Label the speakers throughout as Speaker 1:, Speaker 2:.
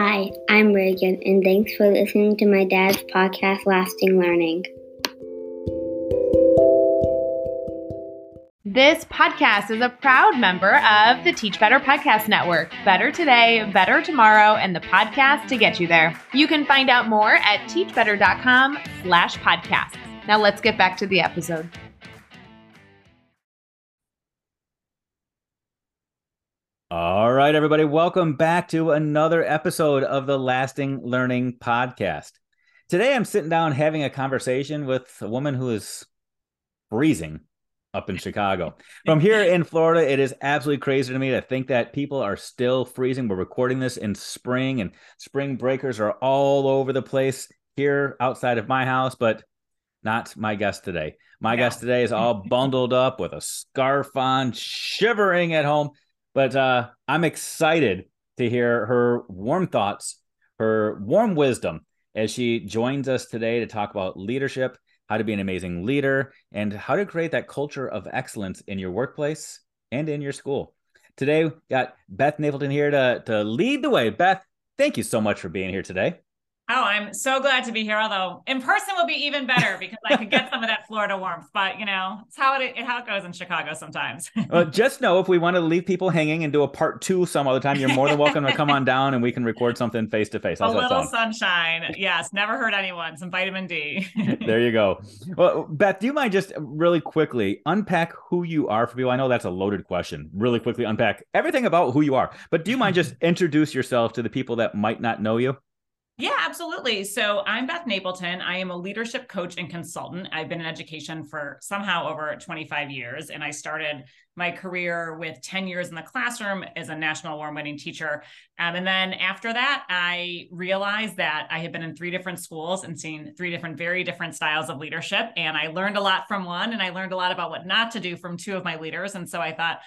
Speaker 1: Hi, I'm Reagan, and thanks for listening to my dad's podcast, Lasting Learning.
Speaker 2: This podcast is a proud member of the Teach Better Podcast Network. Better today, better tomorrow, and the podcast to get you there. You can find out more at teachbetter.com slash podcasts. Now let's get back to the episode.
Speaker 3: All right, everybody, welcome back to another episode of the Lasting Learning Podcast. Today, I'm sitting down having a conversation with a woman who is freezing up in Chicago. From here in Florida, it is absolutely crazy to me to think that people are still freezing. We're recording this in spring, and spring breakers are all over the place here outside of my house, but not my guest today. My guest today is all bundled up with a scarf on, shivering at home. But uh, I'm excited to hear her warm thoughts, her warm wisdom as she joins us today to talk about leadership, how to be an amazing leader, and how to create that culture of excellence in your workplace and in your school. Today, got Beth Napleton here to, to lead the way. Beth, thank you so much for being here today.
Speaker 4: Oh, I'm so glad to be here. Although in person will be even better because I could get some of that Florida warmth. But you know, it's how it how it goes in Chicago sometimes.
Speaker 3: well, just know if we want to leave people hanging and do a part two some other time, you're more than welcome to come on down and we can record something face to face.
Speaker 4: A little sunshine, yes. Never hurt anyone. Some vitamin D.
Speaker 3: there you go. Well, Beth, do you mind just really quickly unpack who you are for people? I know that's a loaded question. Really quickly unpack everything about who you are, but do you mind just introduce yourself to the people that might not know you?
Speaker 4: Yeah, absolutely. So I'm Beth Napleton. I am a leadership coach and consultant. I've been in education for somehow over 25 years, and I started my career with 10 years in the classroom as a national award winning teacher. Um, and then after that, I realized that I had been in three different schools and seen three different, very different styles of leadership. And I learned a lot from one, and I learned a lot about what not to do from two of my leaders. And so I thought,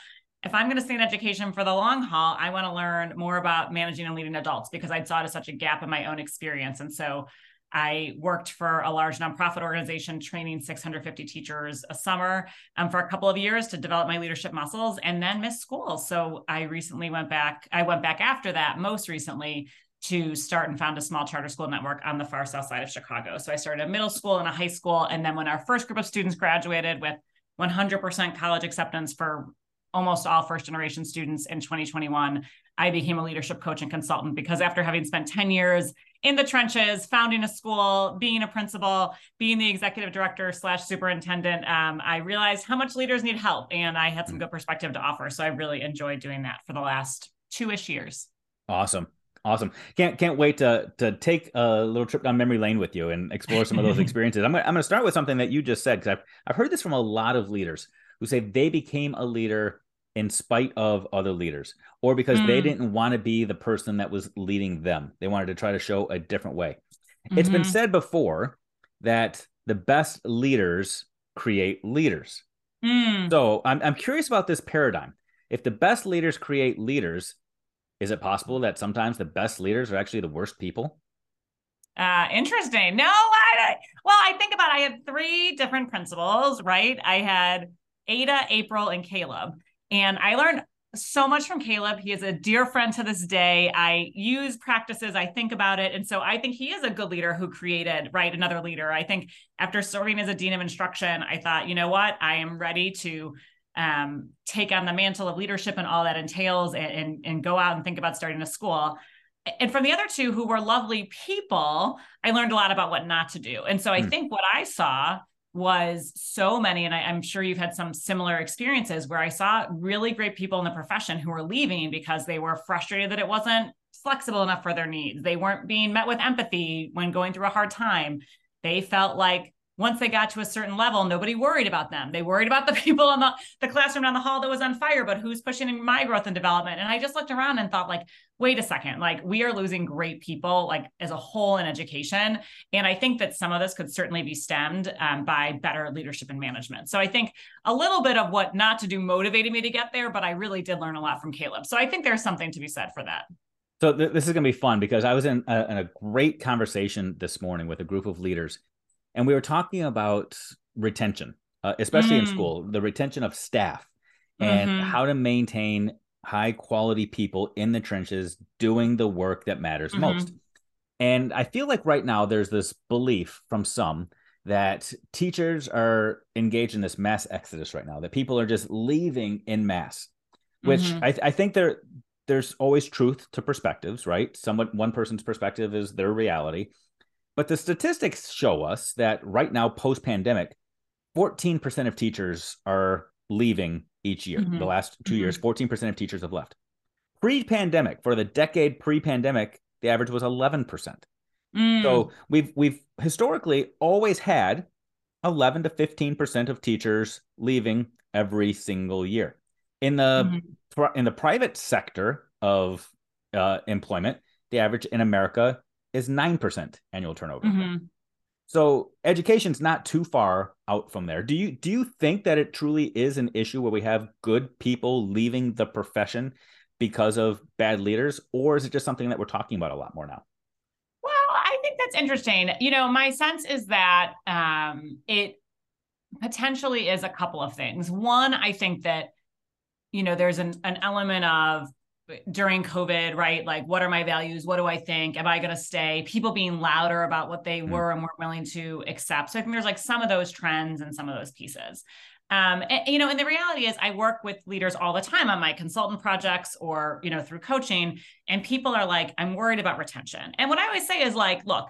Speaker 4: if I'm going to stay in education for the long haul, I want to learn more about managing and leading adults because I saw it as such a gap in my own experience. And so I worked for a large nonprofit organization training 650 teachers a summer um, for a couple of years to develop my leadership muscles and then missed school. So I recently went back. I went back after that, most recently, to start and found a small charter school network on the far south side of Chicago. So I started a middle school and a high school. And then when our first group of students graduated with 100% college acceptance for almost all first generation students in 2021 i became a leadership coach and consultant because after having spent 10 years in the trenches founding a school being a principal being the executive director slash superintendent um, i realized how much leaders need help and i had some good perspective to offer so i really enjoyed doing that for the last two-ish years
Speaker 3: awesome Awesome. Can't can't wait to to take a little trip down memory lane with you and explore some of those experiences. I'm gonna, I'm going to start with something that you just said because I've I've heard this from a lot of leaders who say they became a leader in spite of other leaders or because mm. they didn't want to be the person that was leading them. They wanted to try to show a different way. Mm-hmm. It's been mm-hmm. said before that the best leaders create leaders. Mm. So I'm, I'm curious about this paradigm. If the best leaders create leaders, is it possible that sometimes the best leaders are actually the worst people?
Speaker 4: Uh, interesting. No, I, well, I think about. I had three different principals, right? I had Ada, April, and Caleb. And I learned so much from Caleb. He is a dear friend to this day. I use practices, I think about it. And so I think he is a good leader who created, right, another leader. I think after serving as a dean of instruction, I thought, you know what, I am ready to um, take on the mantle of leadership and all that entails and, and, and go out and think about starting a school. And from the other two who were lovely people, I learned a lot about what not to do. And so I mm. think what I saw was so many, and I, am sure you've had some similar experiences where I saw really great people in the profession who were leaving because they were frustrated that it wasn't flexible enough for their needs. They weren't being met with empathy when going through a hard time. They felt like once they got to a certain level, nobody worried about them. They worried about the people in the, the classroom down the hall that was on fire, but who's pushing my growth and development? And I just looked around and thought, like, wait a second, like we are losing great people, like as a whole in education. And I think that some of this could certainly be stemmed um, by better leadership and management. So I think a little bit of what not to do motivated me to get there, but I really did learn a lot from Caleb. So I think there's something to be said for that.
Speaker 3: So th- this is going to be fun because I was in a, in a great conversation this morning with a group of leaders and we were talking about retention, uh, especially mm. in school, the retention of staff and mm-hmm. how to maintain high quality people in the trenches doing the work that matters mm-hmm. most. And I feel like right now there's this belief from some that teachers are engaged in this mass exodus right now, that people are just leaving in mass, which mm-hmm. I, I think there there's always truth to perspectives, right? Someone one person's perspective is their reality. But the statistics show us that right now, post pandemic, 14% of teachers are leaving each year. Mm-hmm. The last 2 mm-hmm. years, 14% of teachers have left. Pre pandemic, for the decade pre pandemic, the average was 11%. Mm. So we've we've historically always had 11 to 15% of teachers leaving every single year. In the mm-hmm. in the private sector of uh, employment, the average in America is 9% annual turnover. Mm-hmm. So education's not too far out from there. Do you do you think that it truly is an issue where we have good people leaving the profession because of bad leaders or is it just something that we're talking about a lot more now?
Speaker 4: Well, I think that's interesting. You know, my sense is that um, it potentially is a couple of things. One, I think that you know there's an, an element of during COVID, right? Like, what are my values? What do I think? Am I going to stay? People being louder about what they mm-hmm. were and weren't willing to accept. So I think there's like some of those trends and some of those pieces. Um, and, you know, and the reality is, I work with leaders all the time on my consultant projects or you know through coaching, and people are like, "I'm worried about retention." And what I always say is like, "Look,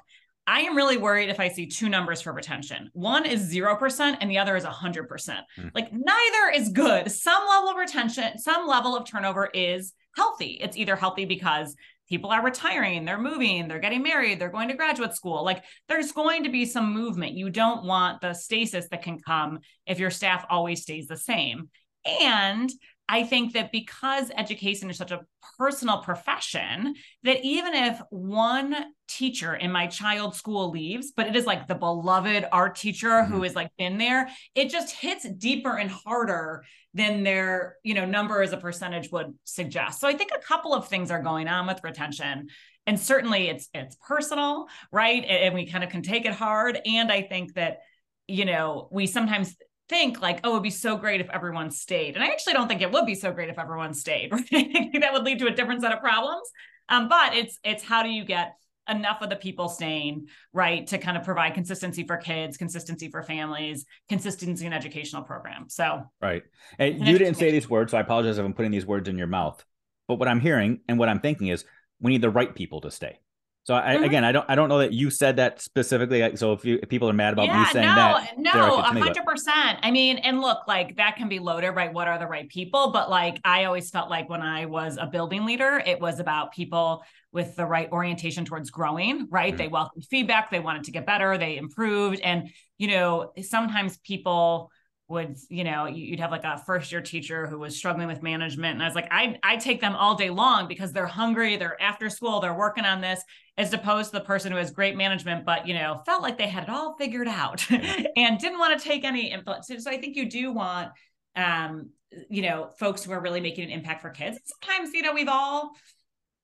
Speaker 4: I am really worried if I see two numbers for retention. One is 0% and the other is 100%. Mm. Like neither is good. Some level of retention, some level of turnover is healthy. It's either healthy because people are retiring, they're moving, they're getting married, they're going to graduate school. Like there's going to be some movement. You don't want the stasis that can come if your staff always stays the same. And I think that because education is such a personal profession, that even if one teacher in my child's school leaves, but it is like the beloved art teacher mm-hmm. who has like been there, it just hits deeper and harder than their, you know, number as a percentage would suggest. So I think a couple of things are going on with retention. And certainly it's it's personal, right? And we kind of can take it hard. And I think that, you know, we sometimes think like, oh, it'd be so great if everyone stayed. And I actually don't think it would be so great if everyone stayed. Right? I think that would lead to a different set of problems. Um, but it's it's how do you get enough of the people staying right to kind of provide consistency for kids consistency for families consistency in educational programs so
Speaker 3: right and you didn't say these words so i apologize if i'm putting these words in your mouth but what i'm hearing and what i'm thinking is we need the right people to stay so I, mm-hmm. again, I don't I don't know that you said that specifically. So if you if people are mad about yeah, me saying that.
Speaker 4: no,
Speaker 3: that,
Speaker 4: no, hundred percent. I mean, and look, like that can be loaded, right? What are the right people? But like I always felt like when I was a building leader, it was about people with the right orientation towards growing, right? Mm-hmm. They welcomed feedback, they wanted to get better, they improved, and you know sometimes people would you know you'd have like a first year teacher who was struggling with management. And i was like i i take them all day long because they're hungry they're after school they're working on this as opposed to the person who has great management but you know felt like they had it all figured out and didn't want to take any influence so, so i think you do want um you know folks who are really making an impact for kids. Sometimes you know we've all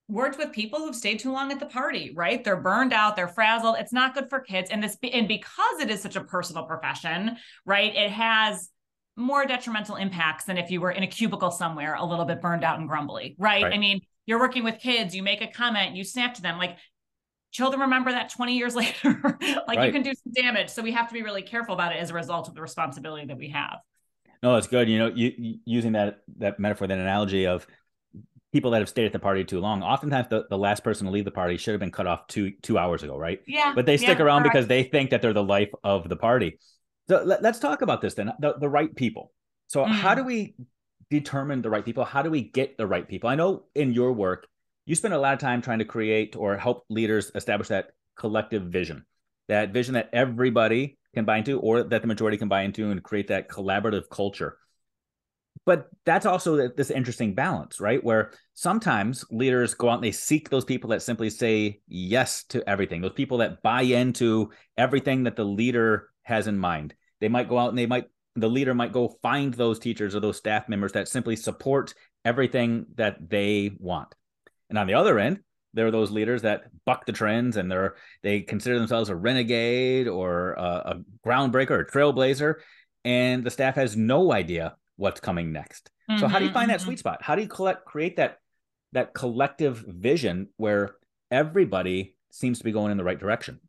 Speaker 4: worked with people who've stayed too long at the party, right? They're burned out, they're frazzled. It's not good for kids. And this and because it is such a personal profession, right? It has more detrimental impacts than if you were in a cubicle somewhere a little bit burned out and grumbly, right? right. I mean, you're working with kids, you make a comment, you snap to them like children remember that 20 years later like right. you can do some damage so we have to be really careful about it as a result of the responsibility that we have
Speaker 3: no that's good you know you, using that that metaphor that analogy of people that have stayed at the party too long. Oftentimes, the, the last person to leave the party should have been cut off two two hours ago, right?
Speaker 4: Yeah.
Speaker 3: But they stick
Speaker 4: yeah,
Speaker 3: around correct. because they think that they're the life of the party. So let, us talk about this then. The, the right people. So mm. how do we determine the right people? How do we get the right people? I know in your work, you spend a lot of time trying to create or help leaders establish that collective vision, that vision that everybody can buy into or that the majority can buy into and create that collaborative culture but that's also this interesting balance right? Where sometimes leaders go out and they seek those people that simply say yes to everything those people that buy into everything that the leader has in mind. They might go out and they might the leader might go find those teachers or those staff members that simply support everything that they want. And on the other end there are those leaders that buck the trends and they're they consider themselves a renegade or a, a groundbreaker or trailblazer and the staff has no idea what's coming next. Mm-hmm, so how do you find mm-hmm. that sweet spot? How do you collect create that that collective vision where everybody seems to be going in the right direction?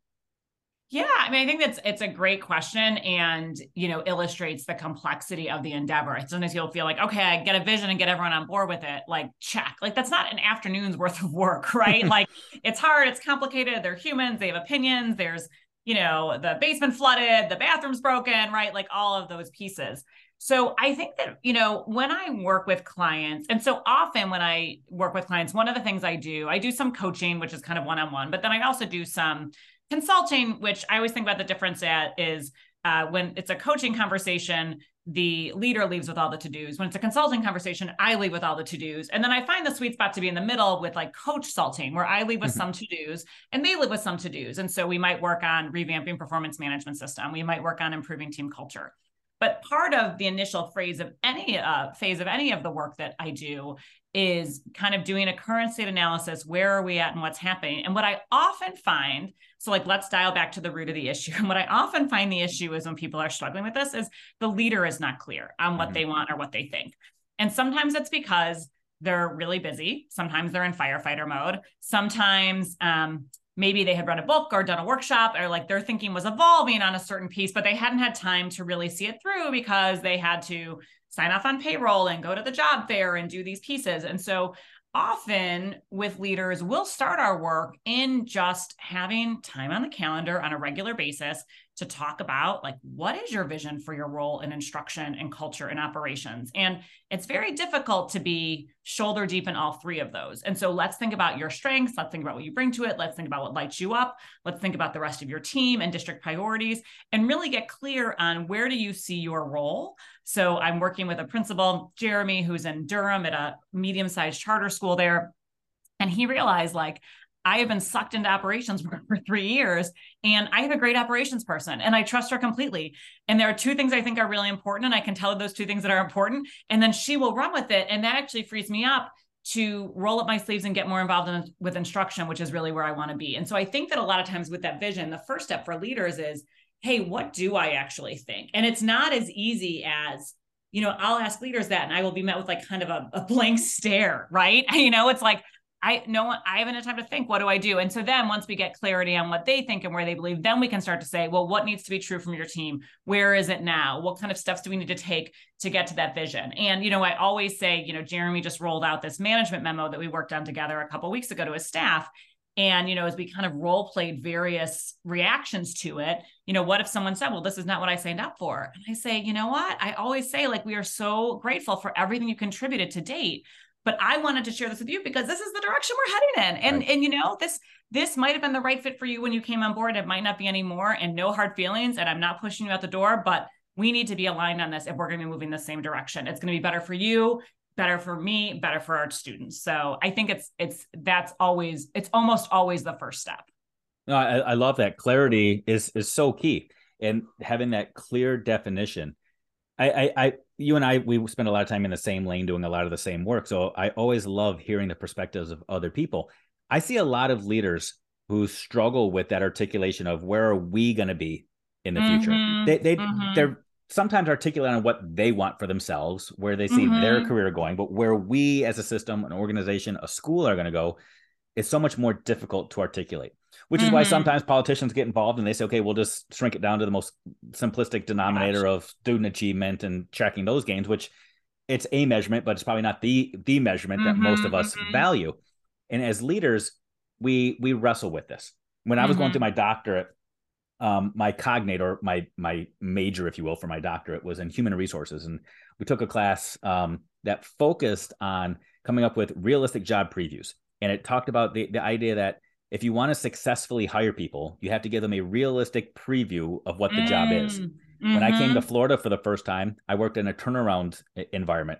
Speaker 4: Yeah, I mean, I think that's it's a great question, and you know, illustrates the complexity of the endeavor. Sometimes you'll feel like, okay, I get a vision and get everyone on board with it. Like, check. Like that's not an afternoon's worth of work, right? like, it's hard, it's complicated. They're humans, they have opinions. There's, you know, the basement flooded, the bathroom's broken, right? Like all of those pieces. So I think that, you know, when I work with clients, and so often when I work with clients, one of the things I do, I do some coaching, which is kind of one on one, but then I also do some Consulting, which I always think about the difference at is uh, when it's a coaching conversation, the leader leaves with all the to dos. When it's a consulting conversation, I leave with all the to dos. And then I find the sweet spot to be in the middle with like coach salting, where I leave with mm-hmm. some to dos and they live with some to dos. And so we might work on revamping performance management system. We might work on improving team culture. But part of the initial phase of any uh, phase of any of the work that I do is kind of doing a current state analysis. Where are we at and what's happening? And what I often find, so like let's dial back to the root of the issue. And what I often find the issue is when people are struggling with this is the leader is not clear on what mm-hmm. they want or what they think. And sometimes it's because they're really busy. Sometimes they're in firefighter mode. Sometimes um, maybe they had read a book or done a workshop or like their thinking was evolving on a certain piece, but they hadn't had time to really see it through because they had to sign off on payroll and go to the job fair and do these pieces. And so often with leaders, we'll start our work in just having time on the calendar on a regular basis to talk about like what is your vision for your role in instruction and culture and operations? And it's very difficult to be shoulder deep in all three of those. And so let's think about your strengths. Let's think about what you bring to it. Let's think about what lights you up. Let's think about the rest of your team and district priorities and really get clear on where do you see your role so i'm working with a principal jeremy who's in durham at a medium-sized charter school there and he realized like I have been sucked into operations for, for, three years and I have a great operations person and I trust her completely. And there are two things I think are really important. And I can tell her those two things that are important. And then she will run with it. And that actually frees me up to roll up my sleeves and get more involved in, with instruction, which is really where I want to be. And so I think that a lot of times with that vision, the first step for leaders is, hey, what do I actually think? And it's not as easy as, you know, I'll ask leaders that and I will be met with like kind of a, a blank stare, right? You know, it's like, I no one I haven't had time to think, what do I do? And so then once we get clarity on what they think and where they believe, then we can start to say, well, what needs to be true from your team? Where is it now? What kind of steps do we need to take to get to that vision? And you know, I always say, you know, Jeremy just rolled out this management memo that we worked on together a couple weeks ago to his staff. And you know, as we kind of role played various reactions to it, you know, what if someone said, "Well, this is not what I signed up for?" And I say, you know what? I always say, like, we are so grateful for everything you contributed to date but I wanted to share this with you because this is the direction we're heading in. And right. and you know, this this might have been the right fit for you when you came on board. It might not be anymore and no hard feelings. And I'm not pushing you out the door, but we need to be aligned on this if we're going to be moving the same direction. It's going to be better for you, better for me, better for our students. So I think it's it's that's always it's almost always the first step.
Speaker 3: No, I, I love that clarity is is so key and having that clear definition. I, I, I you and I we spend a lot of time in the same lane doing a lot of the same work. So I always love hearing the perspectives of other people. I see a lot of leaders who struggle with that articulation of where are we going to be in the mm-hmm. future. They they mm-hmm. they're sometimes articulate on what they want for themselves, where they see mm-hmm. their career going, but where we as a system, an organization, a school are going to go is so much more difficult to articulate which is mm-hmm. why sometimes politicians get involved and they say, okay, we'll just shrink it down to the most simplistic denominator of student achievement and tracking those gains, which it's a measurement, but it's probably not the the measurement mm-hmm, that most of us mm-hmm. value. And as leaders, we we wrestle with this. When I was going through mm-hmm. my doctorate, um, my cognate or my my major, if you will, for my doctorate was in human resources, and we took a class um, that focused on coming up with realistic job previews, and it talked about the the idea that if you want to successfully hire people, you have to give them a realistic preview of what the mm, job is. Mm-hmm. When I came to mm-hmm. Florida for the first time, I worked in a turnaround environment.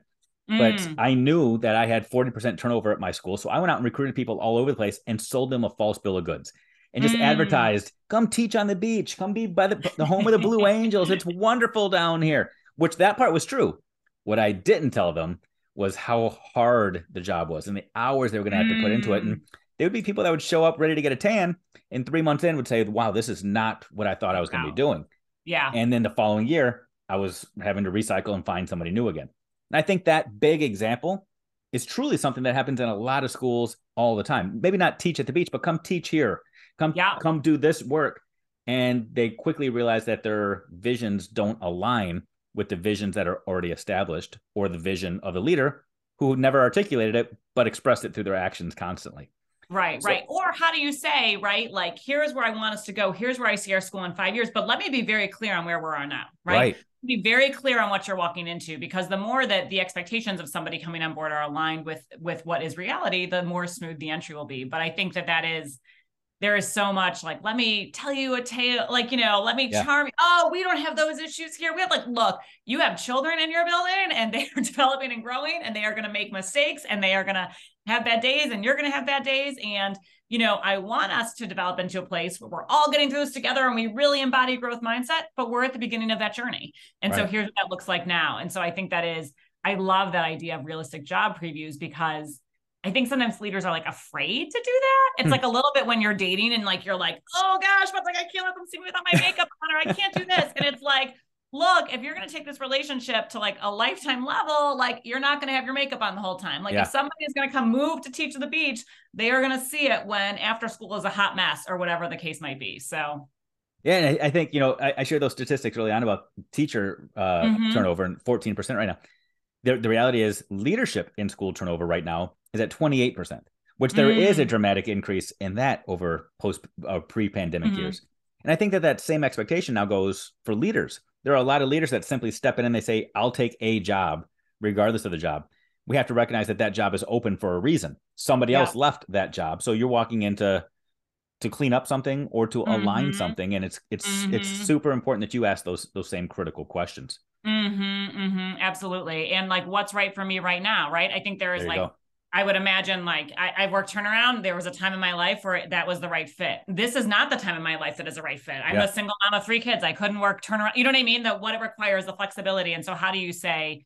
Speaker 3: Mm. But I knew that I had 40% turnover at my school. So I went out and recruited people all over the place and sold them a false bill of goods and just mm. advertised, come teach on the beach, come be by the, the home of the Blue Angels. It's wonderful down here, which that part was true. What I didn't tell them was how hard the job was and the hours they were going to have to put into it. And mm there would be people that would show up ready to get a tan and three months in would say, wow, this is not what I thought I was going to be doing.
Speaker 4: Yeah.
Speaker 3: And then the following year, I was having to recycle and find somebody new again. And I think that big example is truly something that happens in a lot of schools all the time. Maybe not teach at the beach, but come teach here. Come yeah. come do this work. And they quickly realize that their visions don't align with the visions that are already established or the vision of the leader who never articulated it but expressed it through their actions constantly.
Speaker 4: Right, so, right. Or how do you say, right? Like, here's where I want us to go. Here's where I see our school in five years. But let me be very clear on where we are now, right? right. Be very clear on what you're walking into because the more that the expectations of somebody coming on board are aligned with with what is reality, the more smooth the entry will be. But I think that that is there is so much like let me tell you a tale like you know let me yeah. charm you. oh we don't have those issues here we have like look you have children in your building and they are developing and growing and they are going to make mistakes and they are going to have bad days and you're going to have bad days and you know i want us to develop into a place where we're all getting through this together and we really embody growth mindset but we're at the beginning of that journey and right. so here's what that looks like now and so i think that is i love that idea of realistic job previews because I think sometimes leaders are like afraid to do that. It's hmm. like a little bit when you're dating and like you're like, oh gosh, but like I can't let them see me without my makeup on, or I can't do this. And it's like, look, if you're going to take this relationship to like a lifetime level, like you're not going to have your makeup on the whole time. Like yeah. if somebody is going to come move to teach at the beach, they are going to see it when after school is a hot mess or whatever the case might be. So.
Speaker 3: Yeah, and I, I think you know I, I shared those statistics early on about teacher uh, mm-hmm. turnover and 14% right now. The, the reality is leadership in school turnover right now is at 28%, which there mm. is a mm. dramatic increase in that over post uh, pre-pandemic mm-hmm. years. And I think that that same expectation now goes for leaders. There are a lot of leaders that simply step in and they say, "I'll take a job regardless of the job." We have to recognize that that job is open for a reason. Somebody yeah. else left that job. So you're walking into to clean up something or to mm-hmm. align something and it's it's mm-hmm. it's super important that you ask those those same critical questions
Speaker 4: mm-hmm, mm-hmm, absolutely and like what's right for me right now right i think there is there like go. I would imagine like I, I've worked turnaround. There was a time in my life where that was the right fit. This is not the time in my life that is a right fit. I'm yeah. a single mom of three kids. I couldn't work turnaround. You know what I mean? That what it requires the flexibility. And so how do you say,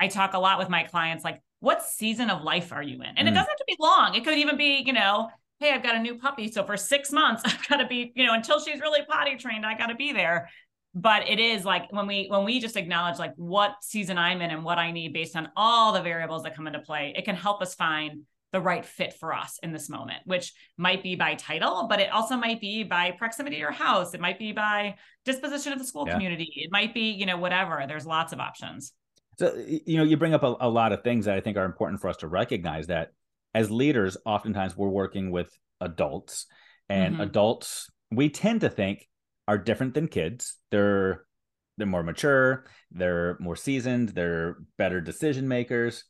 Speaker 4: I talk a lot with my clients, like, what season of life are you in? And mm. it doesn't have to be long. It could even be, you know, hey, I've got a new puppy. So for six months, I've got to be, you know, until she's really potty trained, I got to be there but it is like when we when we just acknowledge like what season i'm in and what i need based on all the variables that come into play it can help us find the right fit for us in this moment, which might be by title, but it also might be by proximity to your house. It might be by disposition of the school yeah. community. It might be, you know, whatever. There's lots of options.
Speaker 3: So, you know, you bring up a, a lot of things that I think are important for us to recognize that as leaders, oftentimes we're working with adults, and mm-hmm. adults we tend to think are different than kids. They're they're more mature, they're more seasoned, they're better decision makers.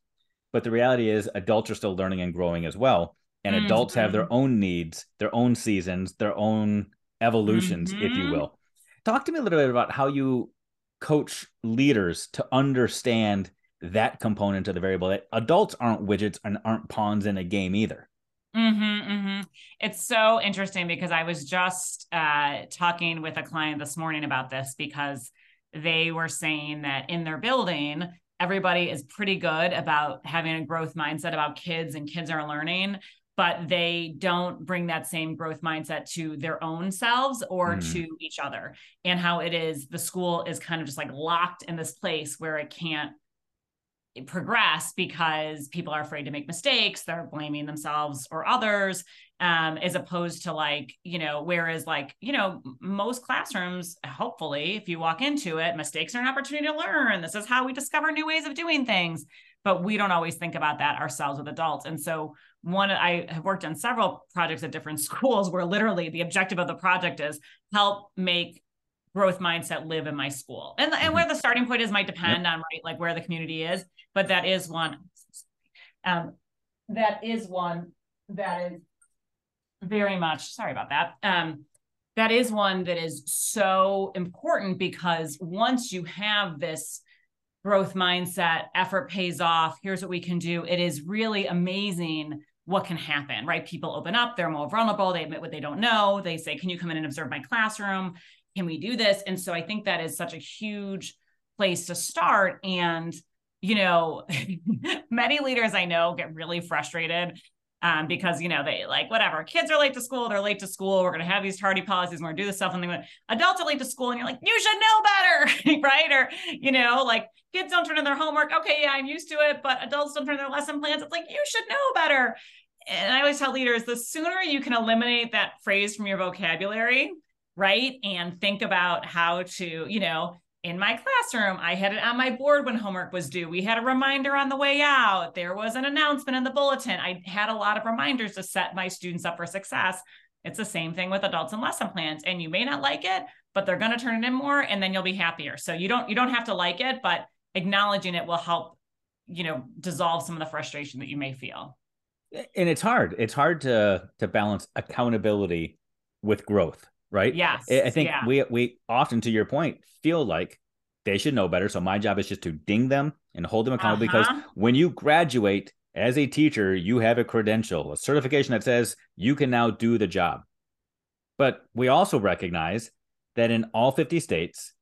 Speaker 3: But the reality is, adults are still learning and growing as well. And mm-hmm. adults have their own needs, their own seasons, their own evolutions, mm-hmm. if you mm-hmm. will. Talk to me a little bit about how you coach leaders to understand that component of the variable that adults aren't widgets and aren't pawns in a game either.
Speaker 4: Mm-hmm, mm-hmm. It's so interesting because I was just uh, talking with a client this morning about this because they were saying that in their building, everybody is pretty good about having a growth mindset about kids and kids are learning but they don't bring that same growth mindset to their own selves or mm. to each other and how it is the school is kind of just like locked in this place where it can't progress because people are afraid to make mistakes they're blaming themselves or others um, as opposed to like you know whereas like you know most classrooms hopefully if you walk into it mistakes are an opportunity to learn. This is how we discover new ways of doing things. But we don't always think about that ourselves with adults. And so one i have worked on several projects at different schools where literally the objective of the project is help make growth mindset live in my school. And, and mm-hmm. where the starting point is might depend yep. on right like where the community is but that is one. Um, that is one that is very much sorry about that. Um, that is one that is so important because once you have this growth mindset effort pays off. Here's what we can do. It is really amazing what can happen right? People open up they're more vulnerable they admit what they don't know. They say can you come in and observe my classroom? Can we do this? And so i think that is such a huge place to start. And you know many leaders i know get really frustrated um, because you know they like whatever kids are late to school they're late to school we're going to have these tardy policies we're to do this stuff and then adults are late to school and you're like you should know better right? Or you know like kids don't turn in their homework okay yeah i'm used to it but adults don't turn in their lesson plans it's like you should know better. And i always tell leaders the sooner you can eliminate that phrase from your vocabulary right and think about how to you know in my classroom. I had it on my board when homework was due. We had a reminder on the way out. There was an announcement in the bulletin. I had a lot of reminders to set my students up for success. It's the same thing with adults and lesson plans. And you may not like it, but they're going to turn it in more and then you'll be happier. So you don't you don't have to like it, but acknowledging it will help, you know, dissolve some of the frustration that you may feel.
Speaker 3: And it's hard. It's hard to to balance accountability with growth right?
Speaker 4: Yes.
Speaker 3: I think yeah. we we often, to your point, feel like they should know better. So my job is just to ding them and hold them accountable uh-huh. because when you graduate as a teacher, you have a credential, a certification that says you can now do the job. But we also recognize that in all 50 states,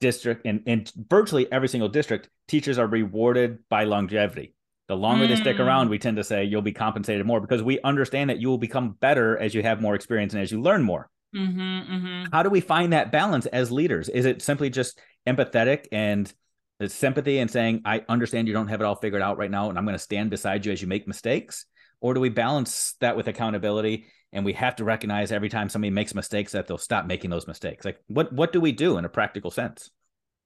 Speaker 3: district and in virtually every single district, teachers are rewarded by longevity. The longer mm. they stick around, mm. we tend to say you'll be compensated more because we understand that you will become better as you have more experience and as you learn more. Mm-hmm, mm-hmm. How do we find that balance as leaders? Is it simply just empathetic and sympathy and saying, I understand you don't have it all figured out right now, and I'm going to stand beside you as you make mistakes? Or do we balance that with accountability and we have to recognize every time somebody makes mistakes that they'll stop making those mistakes? Like what what do we do in a practical sense?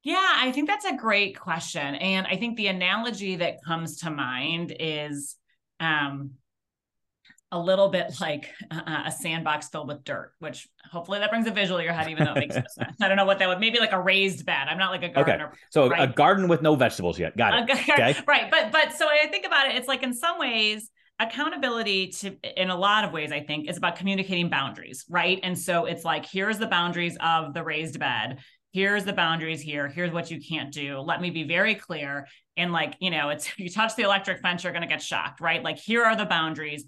Speaker 4: Yeah, I think that's a great question. And I think the analogy that comes to mind is um a little bit like a sandbox filled with dirt, which hopefully that brings a visual to your head, even though it makes no sense. I don't know what that would maybe like a raised bed. I'm not like a gardener.
Speaker 3: Okay. So right? a garden with no vegetables yet. Got it. Okay.
Speaker 4: Right. But but so I think about it, it's like in some ways, accountability to in a lot of ways, I think, is about communicating boundaries, right? And so it's like, here's the boundaries of the raised bed. Here's the boundaries here. Here's what you can't do. Let me be very clear. And like, you know, it's you touch the electric fence, you're gonna get shocked, right? Like here are the boundaries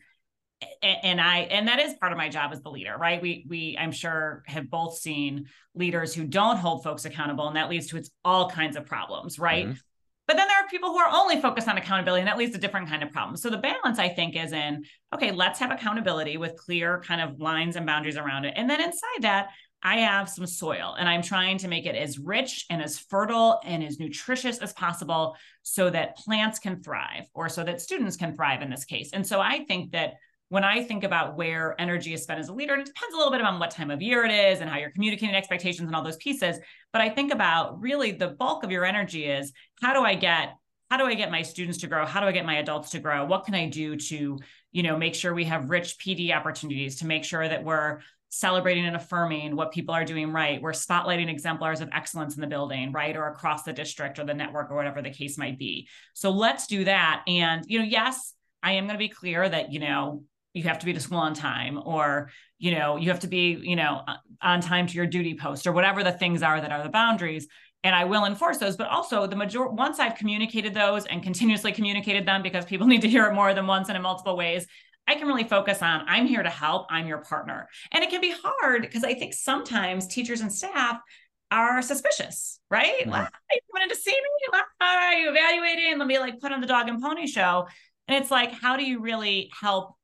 Speaker 4: and I and that is part of my job as the leader, right? We we I'm sure have both seen leaders who don't hold folks accountable, and that leads to it's all kinds of problems, right? Mm-hmm. But then there are people who are only focused on accountability, and that leads to different kind of problems. So the balance, I think, is in okay, let's have accountability with clear kind of lines and boundaries around it, and then inside that, I have some soil, and I'm trying to make it as rich and as fertile and as nutritious as possible, so that plants can thrive, or so that students can thrive in this case. And so I think that when I think about where energy is spent as a leader, and it depends a little bit on what time of year it is and how you're communicating expectations and all those pieces. But I think about really the bulk of your energy is how do I get how do I get my students to grow? How do I get my adults to grow? What can I do to, you know, make sure we have rich PD opportunities to make sure that we're celebrating and affirming what people are doing right. We're spotlighting exemplars of excellence in the building, right? Or across the district or the network or whatever the case might be. So let's do that. And, you know, yes, I am going to be clear that, you know, you have to be to school on time or you know you have to be you know on time to your duty post or whatever the things are that are the boundaries and I will enforce those. But also, the major once I've communicated those and continuously communicated them because people need to hear it more than once and in multiple ways, I can really focus on I'm here to help, I'm your partner. And it can be hard because I think sometimes teachers and staff are suspicious, right? Mm-hmm. You wanted to see me? Well, are you evaluating? Let me like put on the dog and pony show. And it's like, how do you really help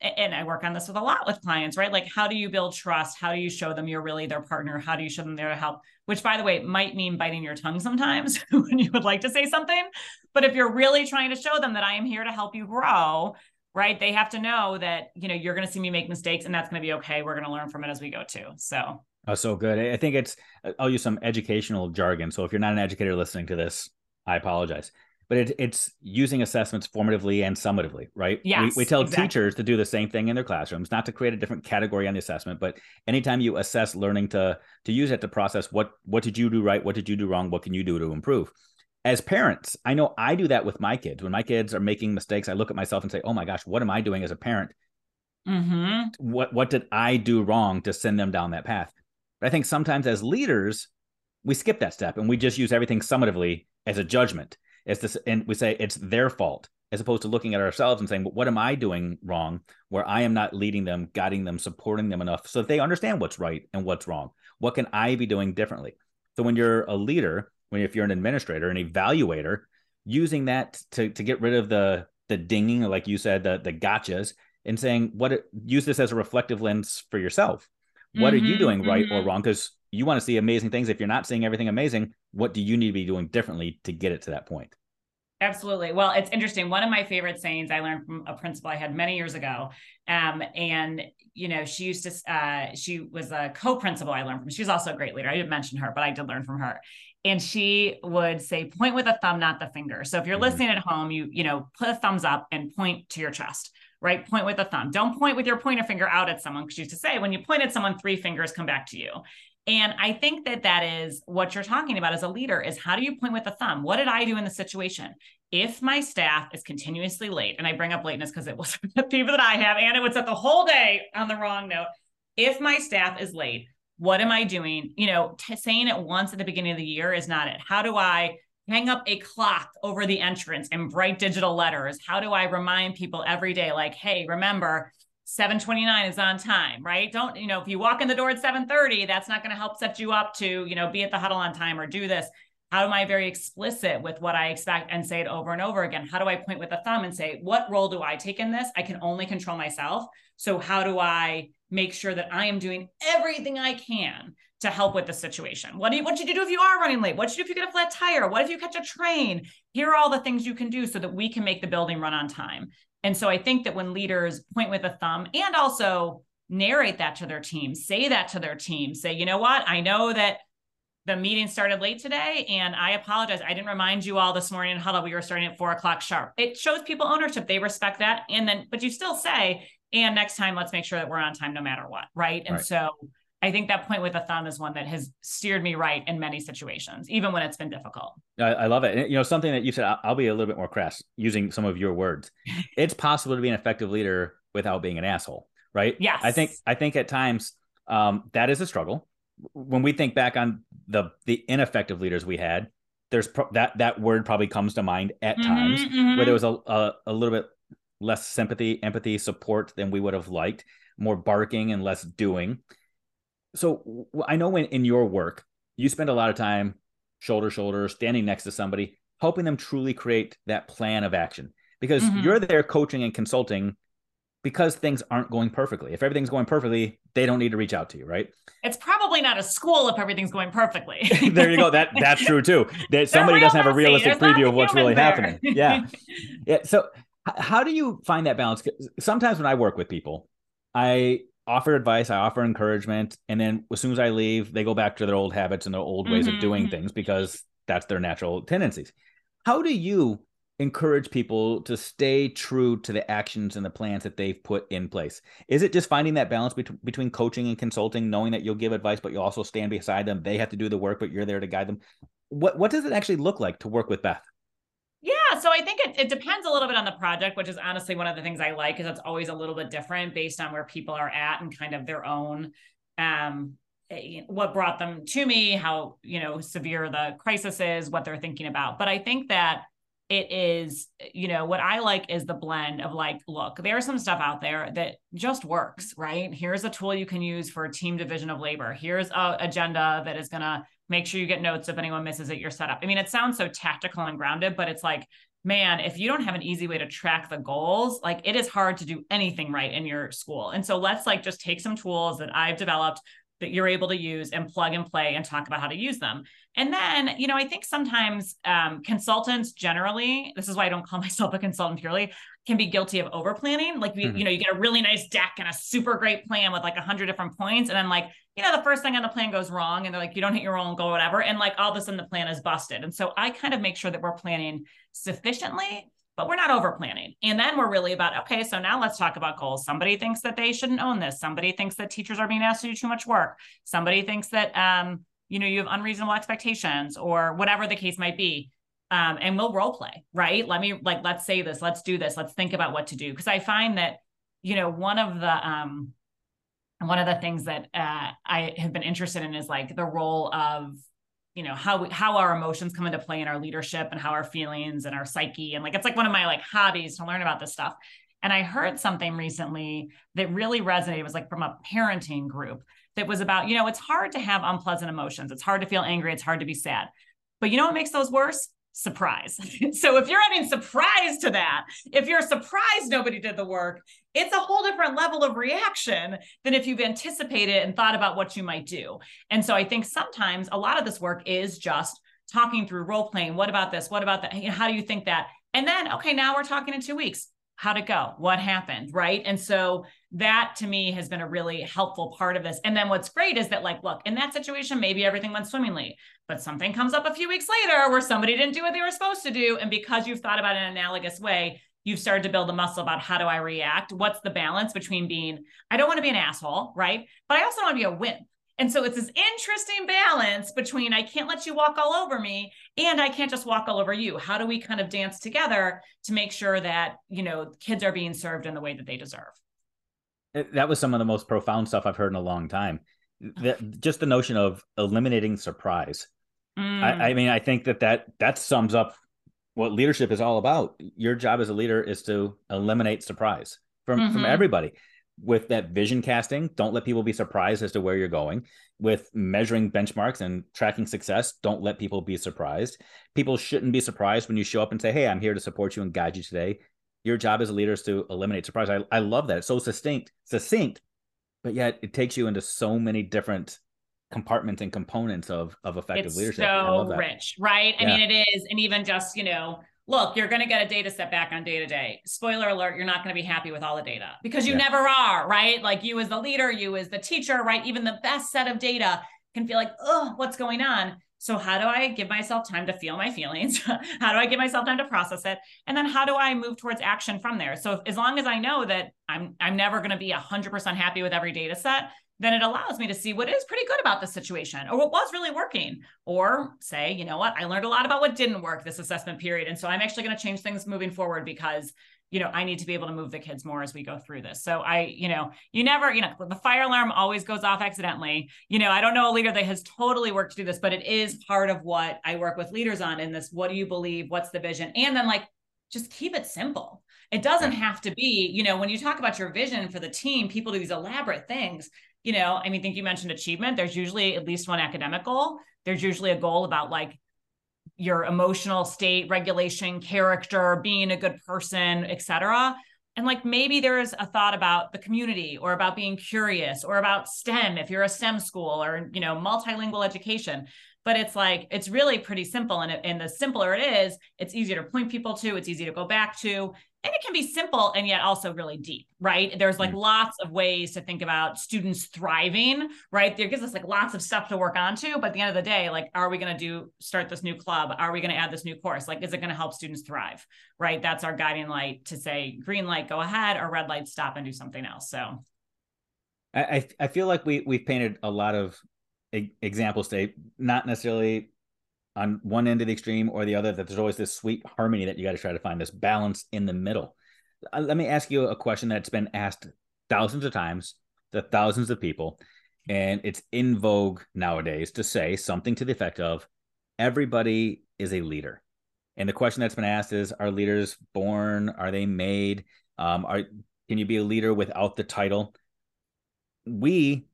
Speaker 4: and I work on this with a lot with clients, right? Like, how do you build trust? How do you show them you're really their partner? How do you show them there to help? Which, by the way, might mean biting your tongue sometimes when you would like to say something. But if you're really trying to show them that I am here to help you grow, right? They have to know that, you know, you're going to see me make mistakes and that's going to be okay. We're going to learn from it as we go too. So,
Speaker 3: oh, so good. I think it's, I'll use some educational jargon. So if you're not an educator listening to this, I apologize but it, it's using assessments formatively and summatively, right?
Speaker 4: Yes,
Speaker 3: we, we tell exactly. teachers to do the same thing in their classrooms, not to create a different category on the assessment, but anytime you assess learning to to use it to process what what did you do right, what did you do wrong, what can you do to improve. As parents, I know I do that with my kids. When my kids are making mistakes, I look at myself and say, "Oh my gosh, what am I doing as a parent? Mm-hmm. What what did I do wrong to send them down that path?" But I think sometimes as leaders, we skip that step and we just use everything summatively as a judgment it's this, and we say it's their fault as opposed to looking at ourselves and saying, well, what am I doing wrong where I am not leading them, guiding them, supporting them enough so that they understand what's right and what's wrong? What can I be doing differently? So when you're a leader, when if you're an administrator, an evaluator, using that to, to get rid of the the dinging, like you said, the the gotchas, and saying what use this as a reflective lens for yourself what mm-hmm, are you mm-hmm, doing right mm-hmm. or wrong because you want to see amazing things if you're not seeing everything amazing what do you need to be doing differently to get it to that point
Speaker 4: Absolutely. Well, it's interesting. One of my favorite sayings I learned from a principal I had many years ago. Um, and you know, she used to uh, she was a co-principal I learned from. She was also a great leader. I didn't mention her, but I did learn from her. And she would say, point with a thumb, not the finger. So if you're mm-hmm. listening at home, you, you know, put a thumbs up and point to your chest, right? Point with a thumb. Don't point with your pointer finger out at someone. Because she used to say, when you point at someone, three fingers come back to you. And I think that that is what you're talking about as a leader is how do you point with the thumb? What did I do in the situation? If my staff is continuously late, and I bring up lateness because it was the people that I have, and it would set the whole day on the wrong note. If my staff is late, what am I doing? You know, t- saying it once at the beginning of the year is not it. How do I hang up a clock over the entrance in bright digital letters? How do I remind people every day, like, hey, remember, 729 is on time, right? Don't, you know, if you walk in the door at 730, that's not going to help set you up to, you know, be at the huddle on time or do this. How am I very explicit with what I expect and say it over and over again? How do I point with a thumb and say, what role do I take in this? I can only control myself. So how do I make sure that I am doing everything I can to help with the situation? What do you what should you do if you are running late? What should you do if you get a flat tire? What if you catch a train? Here are all the things you can do so that we can make the building run on time. And so I think that when leaders point with a thumb and also narrate that to their team, say that to their team, say, you know what, I know that the meeting started late today and I apologize. I didn't remind you all this morning in huddle. We were starting at four o'clock sharp. It shows people ownership. They respect that. And then, but you still say, and next time, let's make sure that we're on time no matter what. Right. And right. so I think that point with a thumb is one that has steered me right in many situations, even when it's been difficult.
Speaker 3: I, I love it. And, you know, something that you said, I'll, I'll, be a little bit more crass using some of your words. it's possible to be an effective leader without being an asshole, right?
Speaker 4: Yes.
Speaker 3: I think, I think at times um, that is a struggle. When we think back on the the ineffective leaders we had, there's pro- that that word probably comes to mind at mm-hmm, times mm-hmm. where there was a, a a little bit less sympathy, empathy, support than we would have liked, more barking and less doing so I know when in your work, you spend a lot of time shoulder shoulder, standing next to somebody, helping them truly create that plan of action because mm-hmm. you're there coaching and consulting because things aren't going perfectly. If everything's going perfectly, they don't need to reach out to you, right?
Speaker 4: It's probably not a school if everything's going perfectly.
Speaker 3: there you go. That that's true too. That somebody doesn't have a realistic preview of what's really there. happening. Yeah. Yeah. So how do you find that balance? Sometimes when I work with people, I offer advice, I offer encouragement, and then as soon as I leave, they go back to their old habits and their old ways mm-hmm. of doing mm-hmm. things because that's their natural tendencies. How do you encourage people to stay true to the actions and the plans that they've put in place? Is it just finding that balance between between coaching and consulting, knowing that you'll give advice, but you also stand beside them? They have to do the work, but you're there to guide them. What what does it actually look like to work with Beth?
Speaker 4: Yeah, so I think it, it depends a little bit on the project, which is honestly one of the things I like is it's always a little bit different based on where people are at and kind of their own um eh, what brought them to me, how, you know, severe the crisis is, what they're thinking about. But I think that it is, you know, what I like is the blend of like, look, there's some stuff out there that just works, right? Here's a tool you can use for team division of labor. Here's a agenda that is going to make sure you get notes if anyone misses it, you're set up. I mean, it sounds so tactical and grounded, but it's like, man, if you don't have an easy way to track the goals, like it is hard to do anything right in your school. And so let's like just take some tools that I've developed that you're able to use and plug and play and talk about how to use them. And then, you know, I think sometimes um, consultants generally, this is why I don't call myself a consultant purely, can be guilty of over planning. Like, you, mm-hmm. you know, you get a really nice deck and a super great plan with like a hundred different points. And then like, you know, the first thing on the plan goes wrong and they're like, you don't hit your own goal, whatever. And like all of a sudden the plan is busted. And so I kind of make sure that we're planning sufficiently but we're not over planning. And then we're really about, okay, so now let's talk about goals. Somebody thinks that they shouldn't own this. Somebody thinks that teachers are being asked to do too much work. Somebody thinks that, um, you know, you have unreasonable expectations or whatever the case might be. Um, and we'll role play, right? Let me like, let's say this, let's do this. Let's think about what to do. Cause I find that, you know, one of the, um, one of the things that uh, I have been interested in is like the role of you know how how our emotions come into play in our leadership and how our feelings and our psyche. And like it's like one of my like hobbies to learn about this stuff. And i heard something recently that really resonated. It was like from a parenting group that was about you know it's hard to have unpleasant emotions. It's hard to feel angry. It's hard to be sad. But you know what makes those worse? Surprise. so if you're adding surprise to that, if you're surprised nobody did the work, it's a whole different level of reaction than if you've anticipated and thought about what you might do. And so I think sometimes a lot of this work is just talking through role playing. What about this? What about that? How do you think that? And then, okay, now we're talking in two weeks. How'd it go? What happened? Right. And so that to me has been a really helpful part of this. And then what's great is that, like, look, in that situation, maybe everything went swimmingly, but something comes up a few weeks later where somebody didn't do what they were supposed to do. And because you've thought about it in an analogous way, you've started to build a muscle about how do I react? What's the balance between being, I don't want to be an asshole, right? But I also want to be a wimp. And so it's this interesting balance between I can't let you walk all over me and I can't just walk all over you. How do we kind of dance together to make sure that, you know, kids are being served in the way that they deserve?
Speaker 3: That was some of the most profound stuff I've heard in a long time. That, just the notion of eliminating surprise. Mm. I, I mean, I think that, that that sums up what leadership is all about. Your job as a leader is to eliminate surprise from mm-hmm. from everybody with that vision casting, don't let people be surprised as to where you're going. With measuring benchmarks and tracking success, don't let people be surprised. People shouldn't be surprised when you show up and say, Hey, I'm here to support you and guide you today. Your job as a leader is to eliminate surprise. I, I love that. It's so succinct, succinct, but yet it takes you into so many different compartments and components of of effective
Speaker 4: it's
Speaker 3: leadership.
Speaker 4: So rich, right? Yeah. I mean, it is, and even just you know look, you're going to get a data set back on day to day. Spoiler alert, you're not going to be happy with all the data because you yeah. never are, right? Like you as the leader, you as the teacher, right? Even the best set of data can feel like, oh, what's going on? So how do I give myself time to feel my feelings? how do I give myself time to process it? And then how do I move towards action from there? So if, as long as I know that I'm I'm never going to be 100% happy with every data set, then it allows me to see what is pretty good about the situation or what was really working. Or say, you know what, I learned a lot about what didn't work this assessment period. And so I'm actually going to change things moving forward because you know, I need to be able to move the kids more as we go through this. So I, you know, you never, you know, the fire alarm always goes off accidentally. You know, I don't know a leader that has totally worked to do this, but it is part of what I work with leaders on in this. What do you believe? What's the vision? And then like, just keep it simple. It doesn't have to be, you know, when you talk about your vision for the team, people do these elaborate things you know, I mean, I think you mentioned achievement. There's usually at least one academic goal. There's usually a goal about like your emotional state, regulation, character, being a good person, etc. And like maybe there's a thought about the community or about being curious or about STEM if you're a STEM school or you know multilingual education. But it's like it's really pretty simple, and, it, and the simpler it is, it's easier to point people to. It's easy to go back to, and it can be simple and yet also really deep right? There's like mm-hmm. lots of ways to think about students thriving right? There gives us like lots of stuff to work on to but at the end of the day like are we going to do start this new club? Are we going to add this new course? Like is it going to help students thrive right? That's our guiding light to say green light go ahead or red light stop and do something else so.
Speaker 3: I i feel like we we've painted a lot of examples today not necessarily on one end of the extreme or the other that there's always this sweet harmony that you got to try to find this balance in the middle. Uh, let me ask you a question that's been asked thousands of times to thousands of people and it's in vogue nowadays to say something to the effect of everybody is a leader. And the question that's been asked is are leaders born? Are they made? Um, are can you be a leader without the title? We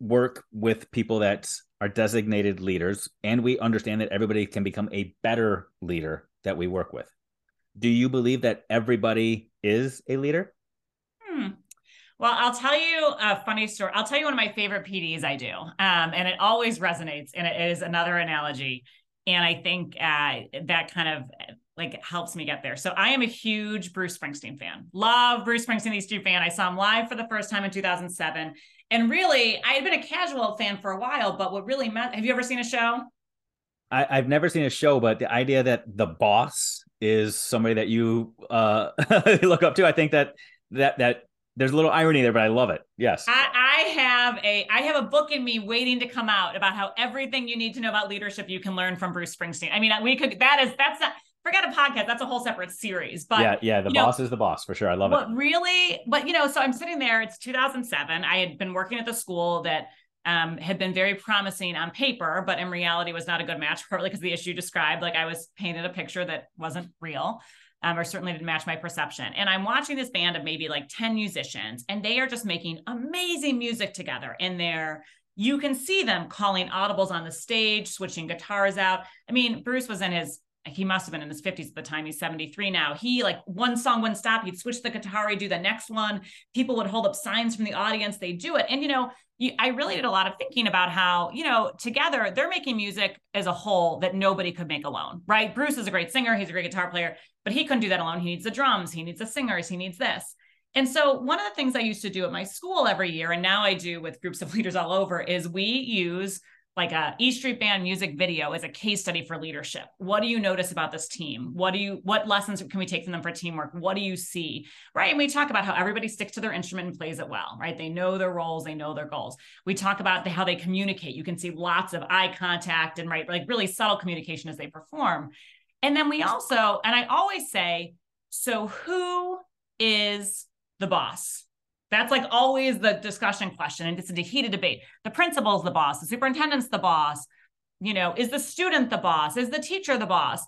Speaker 3: work with people that are designated leaders, and we understand that everybody can become a better leader that we work with. Do you believe that everybody is a leader?
Speaker 4: Hmm. Well, I'll tell you a funny story. I'll tell you one of my favorite PDs I do, um, and it always resonates. And it is another analogy, and I think uh, that kind of like helps me get there. So I am a huge Bruce Springsteen fan. Love Bruce Springsteen, these two fan. I saw him live for the first time in 2007. And really, I had been a casual fan for a while, but what really meant, have you ever seen a show?
Speaker 3: I, have never seen a show, but the idea that the boss is somebody that you uh, look up to, I think that that that there's a little irony there, but I love it. Yes.
Speaker 4: I, I, have a I have a book in me waiting to come out about how everything you need to know about leadership you can learn from Bruce Springsteen. I mean, we could that is that's not forget a podcast. That's a whole separate series. But
Speaker 3: yeah, yeah, the boss know, is the boss for sure. I love it.
Speaker 4: what
Speaker 3: it.
Speaker 4: Really, but you know, so I'm sitting there. It's 2007. I had been working at the school that um, had been very promising on paper, but in reality was not a good match, partly because the issue described. Like I was painted a picture that wasn't real. Um, or certainly didn't match my perception. And I'm watching this band of maybe like 10 musicians, and they are just making amazing music together. And they're, you can see them calling audibles on the stage, switching guitars out. I mean, Bruce was in his he must have been in his 50s at the time. He's 73 now. He like one song wouldn't stop. He'd switch the guitar, he'd do the next one. People would hold up signs from the audience. They do it. And you know, you, I really did a lot of thinking about how, you know, together they're making music as a whole that nobody could make alone, right? Bruce is a great singer, he's a great guitar player, but he couldn't do that alone. He needs the drums, he needs the singers, he needs this. And so, one of the things I used to do at my school every year, and now I do with groups of leaders all over, is we use like a E Street Band music video is a case study for leadership. What do you notice about this team? What do you what lessons can we take from them for teamwork? What do you see? Right. And we talk about how everybody sticks to their instrument and plays it well, right? They know their roles, they know their goals. We talk about the, how they communicate. You can see lots of eye contact and right, like really subtle communication as they perform. And then we also, and I always say, so who is the boss? That's like always the discussion question. And it's a heated debate. The principal's the boss, the superintendent's the boss. You know, is the student the boss? Is the teacher the boss?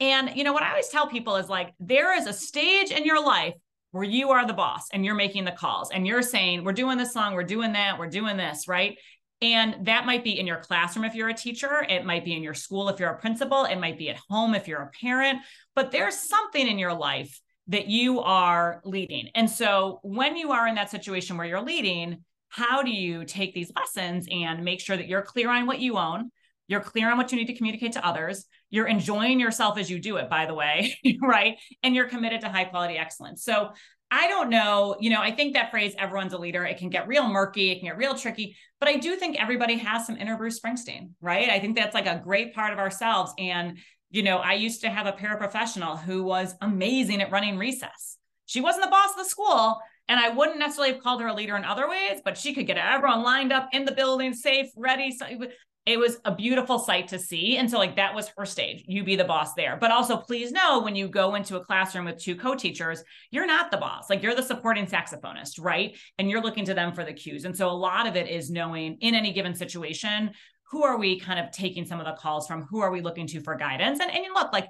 Speaker 4: And, you know, what I always tell people is like, there is a stage in your life where you are the boss and you're making the calls and you're saying, we're doing this song, we're doing that, we're doing this, right? And that might be in your classroom if you're a teacher. It might be in your school if you're a principal. It might be at home if you're a parent. But there's something in your life that you are leading. And so when you are in that situation where you're leading, how do you take these lessons and make sure that you're clear on what you own? You're clear on what you need to communicate to others. You're enjoying yourself as you do it, by the way, right? And you're committed to high quality excellence. So I don't know, you know, I think that phrase, everyone's a leader, it can get real murky, it can get real tricky, but I do think everybody has some inner Bruce Springsteen, right? I think that's like a great part of ourselves. And you know, I used to have a paraprofessional who was amazing at running recess. She wasn't the boss of the school, and I wouldn't necessarily have called her a leader in other ways, but she could get everyone lined up in the building, safe, ready. So it was a beautiful sight to see. And so, like, that was her stage. You be the boss there. But also, please know when you go into a classroom with two co teachers, you're not the boss. Like, you're the supporting saxophonist, right? And you're looking to them for the cues. And so, a lot of it is knowing in any given situation who are we kind of taking some of the calls from? Who are we looking to for guidance? And, and you look like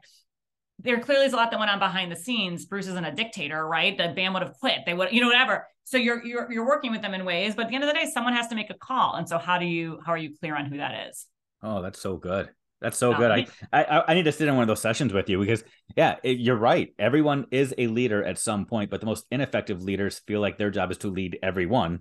Speaker 4: there clearly is a lot that went on behind the scenes. Bruce isn't a dictator, right? The band would have quit. They would, you know, whatever. So you're you're you're working with them in ways, but at the end of the day, someone has to make a call. And so how do you how are you clear on who that is?
Speaker 3: Oh, that's so good. That's so good. I, I I need to sit in one of those sessions with you because yeah, it, you're right. Everyone is a leader at some point, but the most ineffective leaders feel like their job is to lead everyone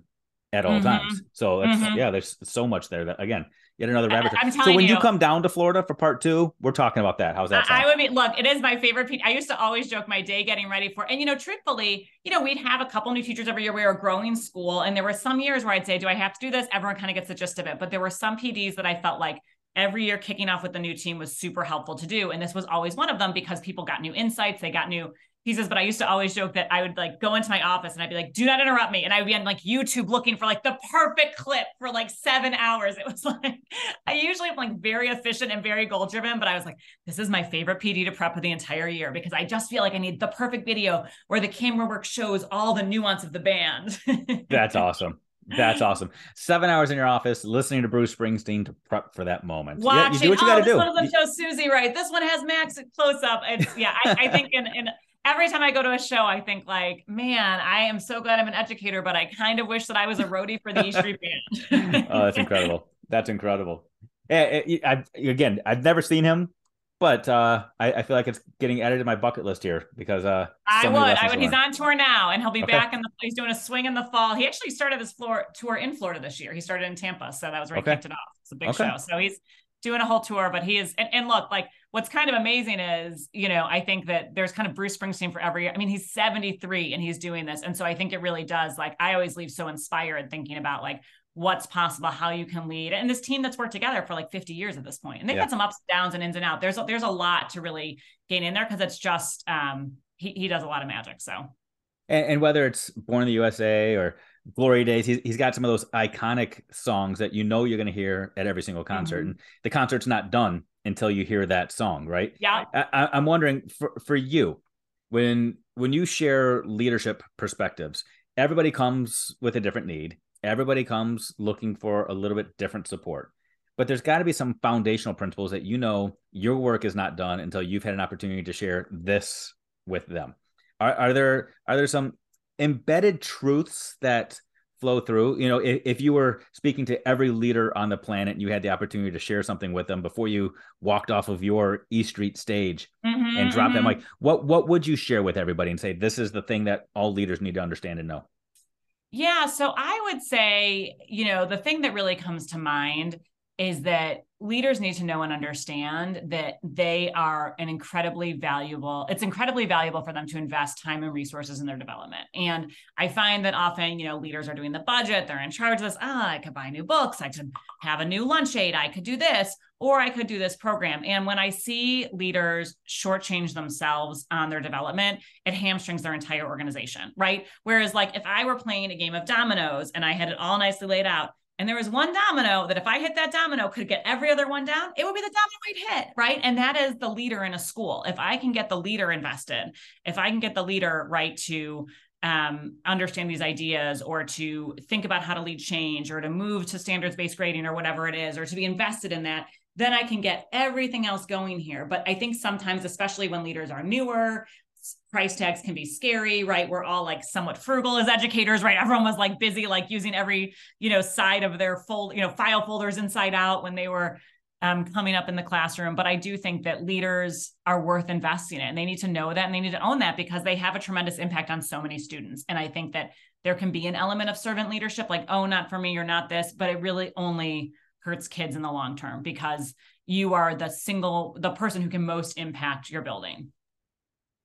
Speaker 3: at all mm-hmm. times. So mm-hmm. yeah, there's so much there that again, yet another rabbit hole. So when you, you, come down to Florida for part two, we're talking about that. How's that? Sound?
Speaker 4: I would be look. It is my favorite. I used to always joke my day getting ready for, and you know, truthfully, you know, we'd have a couple new teachers every year. We were growing school, and there were some years where I'd say, "Do I have to do this?" Everyone kind of gets the gist of it, but there were some PDs that I felt like every year kicking off with the new team was super helpful to do and this was always one of them because people got new insights they got new he says, but I used to always joke that I would like go into my office and I'd be like, do not interrupt me. And I would be on like YouTube looking for like the perfect clip for like seven hours. It was like, I usually am like very efficient and very goal driven, but I was like, this is my favorite PD to prep for the entire year because I just feel like I need the perfect video where the camera work shows all the nuance of the band.
Speaker 3: That's awesome. That's awesome. Seven hours in your office listening to Bruce Springsteen to prep for that moment.
Speaker 4: Watching, yeah, you do what you oh, got to do. One of them shows Soozie right. This one has Max close up. And yeah, I, I think in, in every time I go to a show, I think like, man, I am so glad I'm an educator, but I kind of wish that I was a roadie for the E Street
Speaker 3: Band. oh, that's incredible. That's incredible. Yeah, I, again, I've never seen him, but uh, I, I, feel like it's getting added to my bucket list here because uh,
Speaker 4: I would. I would. He's on tour now, and he'll be okay. back in the. He's doing a swing in the fall. He actually started this floor tour in Florida this year. He started in Tampa, so that was where he kicked it off. It's a big okay. show. So he's doing a whole tour, but he is. And, and look, like what's kind of amazing is, you know, I think that there's kind of Bruce Springsteen for every, I mean, he's 73 and he's doing this. And so I think it really does, like, I always leave so inspired thinking about like what's possible, how you can lead. And this team that's worked together for like 50 years at this. And they've yeah. had some ups and downs and ins and outs. There's, a, there's a lot to really gain in there because it's just, um, he, he does a lot of magic. So,
Speaker 3: and, and whether it's Born in the USA or Glory Days. He's, he's got some of those iconic songs that you know you're going to hear at every single concert, mm-hmm. and the concert's not done until you hear that song, right?
Speaker 4: Yeah.
Speaker 3: I, I'm wondering for for you, when when you share leadership perspectives, everybody comes with a different need. Everybody comes looking for a little bit different support. But there's got to be some foundational principles that you know your work is not done until you've had an opportunity to share this with them. Are, are there are there some embedded truths that flow through. You know, if, if you were speaking to every leader on the planet, and you had the opportunity to share something with them before you walked off of your E Street stage
Speaker 4: Mhm,
Speaker 3: and dropped
Speaker 4: mhm.
Speaker 3: that mic. What what would you share with everybody and say this is the thing that all leaders need to understand and know?
Speaker 4: Yeah, so I would say, you know, the thing that really comes to mind is that leaders need to know and understand that they are an incredibly valuable it's incredibly valuable for them to invest time and resources in their development. And i find that often you know leaders are doing the budget they're in charge of this ah i could buy new books i could have a new lunch aid i could do this or i could do this program. And when i see leaders shortchange themselves on their development it hamstrings their entire organization right? Whereas like if i were playing a game of dominoes and i had it all nicely laid out and there was one domino that if I hit that domino could get every other one down, it would be the domino I'd hit, right? And that is the leader in a school. If I can get the leader invested, if I can get the leader right to um, understand these ideas or to think about how to lead change or to move to standards based grading or whatever it is, or to be invested in that, then I can get everything else going here. But I think sometimes, especially when leaders are newer, price tags can be scary right? We're all like somewhat frugal as educators right? Everyone was like busy like using every you know side of their fold you know file folders inside out when they were um, coming up in the classroom. But i do think that leaders are worth investing in. And they need to know that and they need to own that because they have a tremendous impact on so many students. And i think that there can be an element of servant leadership like oh not for me you're not this but it really only hurts kids in the long term because you are the single the person who can most impact your building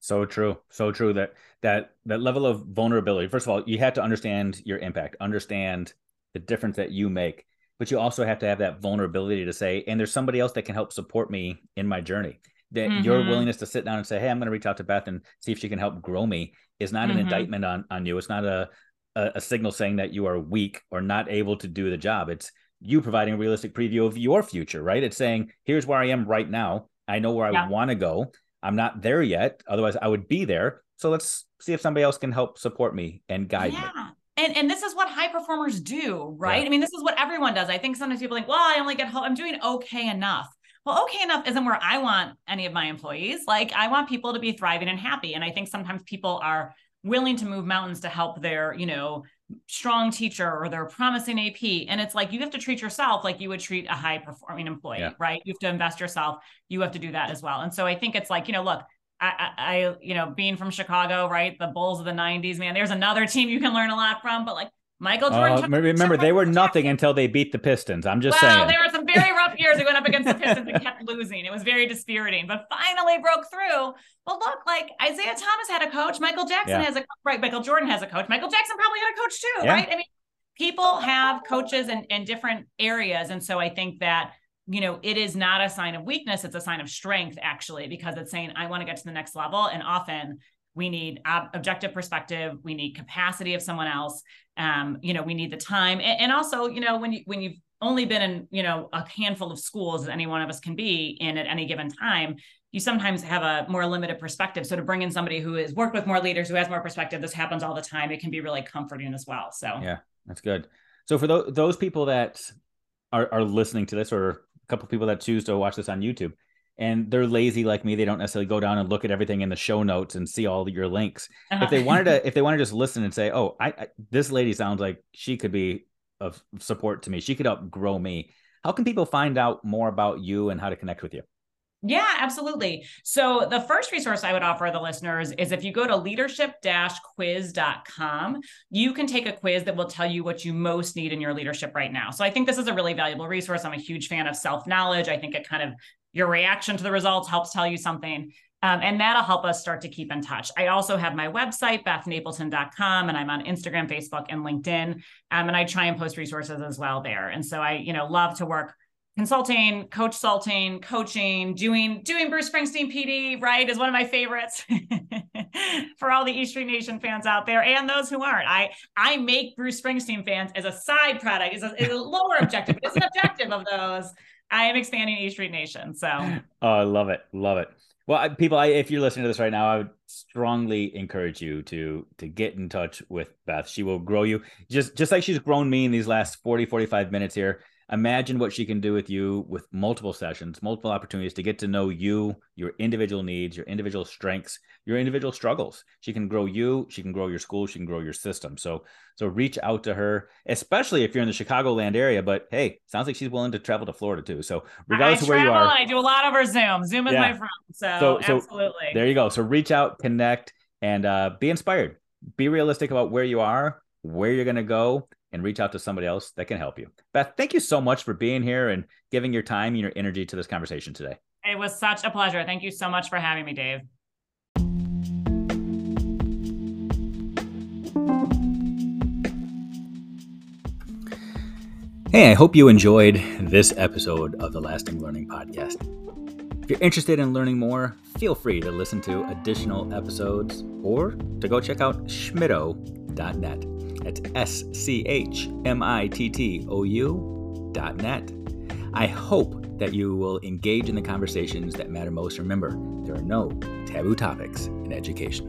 Speaker 3: So true. So true that that that level of vulnerability. First of all, you have to understand your impact, understand the difference that you make, but you also have to have that vulnerability to say, and there's somebody else that can help support me in my journey. That your
Speaker 4: Mhm.
Speaker 3: willingness to sit down and say, "Hey, I'm going to reach out to Beth and see if she can help grow me," is not an
Speaker 4: Mhm.
Speaker 3: indictment on on you. It's not a, a a signal saying that you are weak or not able to do the job. It's you providing a realistic preview of your future, right? It's saying, "Here's where I am right now. I know where I want to go. I'm not there yet. Otherwise, I would be there. So let's see if somebody else can help support me and guide me."
Speaker 4: yeah. And, and this is what high performers do, right?
Speaker 3: Yeah.
Speaker 4: I mean, this is what everyone does. I think sometimes people think, well, I only get help. I'm doing okay enough. Well, okay enough isn't where I want any of my employees. Like, I want people to be thriving and happy. And I think sometimes people are willing to move mountains to help their, you know, strong teacher or they're promising AP. And it's like you have to treat yourself like you would treat a high performing employee,
Speaker 3: Yeah.
Speaker 4: right? You have to invest yourself. You have to do that as well. And so I think it's like, you know, look, I, I, I, you know, being from Chicago, right? The Bulls of the '90s, man. There's another team you can learn a lot from, but like Michael Jordan.
Speaker 3: Uh, remember, they were nothing until they beat the Pistons. I'm just
Speaker 4: well,
Speaker 3: saying.
Speaker 4: there were some very rough years. We went up against the Pistons and kept losing. It was very dispiriting, but finally broke through. But look, like Isiah Thomas had a coach. Michael Jackson
Speaker 3: Yeah.
Speaker 4: has a right. Michael Jordan has a coach. Michael Jackson probably had a coach too,
Speaker 3: Yeah.
Speaker 4: right? I mean, people have coaches in, in different areas, and so I think that you know it is not a sign of weakness; it's a sign of strength, actually, because it's saying I want to get to the next level, and often we need ob- objective perspective. We need capacity of someone else. Um, you know we need the time. And, and also you know when you when you've only been in you know a handful of schools as any one of us can be in at any given time you sometimes have a more limited perspective. So to bring in somebody who has worked with more leaders who has more perspective this happens all the time. It can be really comforting as well. So
Speaker 3: Yeah, that's good. So for those those people that are are listening to this, or a couple people that choose to watch this on YouTube, and they're lazy like me, they don't necessarily go down and look at everything in the show notes and see all your links.
Speaker 4: Uh-huh.
Speaker 3: If they wanted to, if they want to just listen and say, "Oh, I, I this lady sounds like she could be of support to me. She could help grow me." How can people find out more about you and how to connect with you?
Speaker 4: Yeah, absolutely. So the first resource I would offer the listeners is if you go to leadership-quiz.com, you can take a quiz that will tell you what you most need in your leadership right now. So I think this is a really valuable resource. I'm a huge fan of self-knowledge. I think it kind of your reaction to the results helps tell you something. Um, and that'll help us start to keep in touch. I also have my website, bethnapleton.com, and I'm on Instagram, Facebook, and LinkedIn. Um, and I try and post resources as well there. And so I, you know, love to work consulting, coach salting, coaching, doing doing Bruce Springsteen PD, right, is one of my favorites for all the E Street Nation fans out there and those who aren't. I I make Bruce Springsteen fans as a side product, as a, a lower objective, but it's an objective of those. I am expanding E Street Nation. So
Speaker 3: Oh, I love it, love it. Well, I, people, I, if you're listening to this right now, I would strongly encourage you to to get in touch with Beth. She will grow you just just like she's grown me in these last 40, 45 minutes here. Imagine what she can do with you with multiple sessions, multiple opportunities to get to know you, your individual needs, your individual strengths, your individual struggles. She can grow you, she can grow your school, she can grow your system. So so reach out to her, especially if you're in the Chicagoland area. But hey, sounds like she's willing to travel to Florida too. So regardless
Speaker 4: I
Speaker 3: of where you are,
Speaker 4: I do a lot over Zoom. Zoom is yeah. my friend. So, so, so absolutely.
Speaker 3: There you go. So reach out, connect, and uh, be inspired. Be realistic about where you are, where you're going to go, and reach out to somebody else that can help you. Beth, thank you so much for being here and giving your time and your energy to this conversation today.
Speaker 4: It was such a pleasure. Thank you so much for having me, Dave.
Speaker 3: Hey, I hope you enjoyed this episode of the Lasting Learning Podcast. If you're interested in learning more, feel free to listen to additional episodes or to go check out schmittou.net. That's S C H M I T T O U dot net. I hope that you will engage in the conversations that matter most. Remember, there are no taboo topics in education.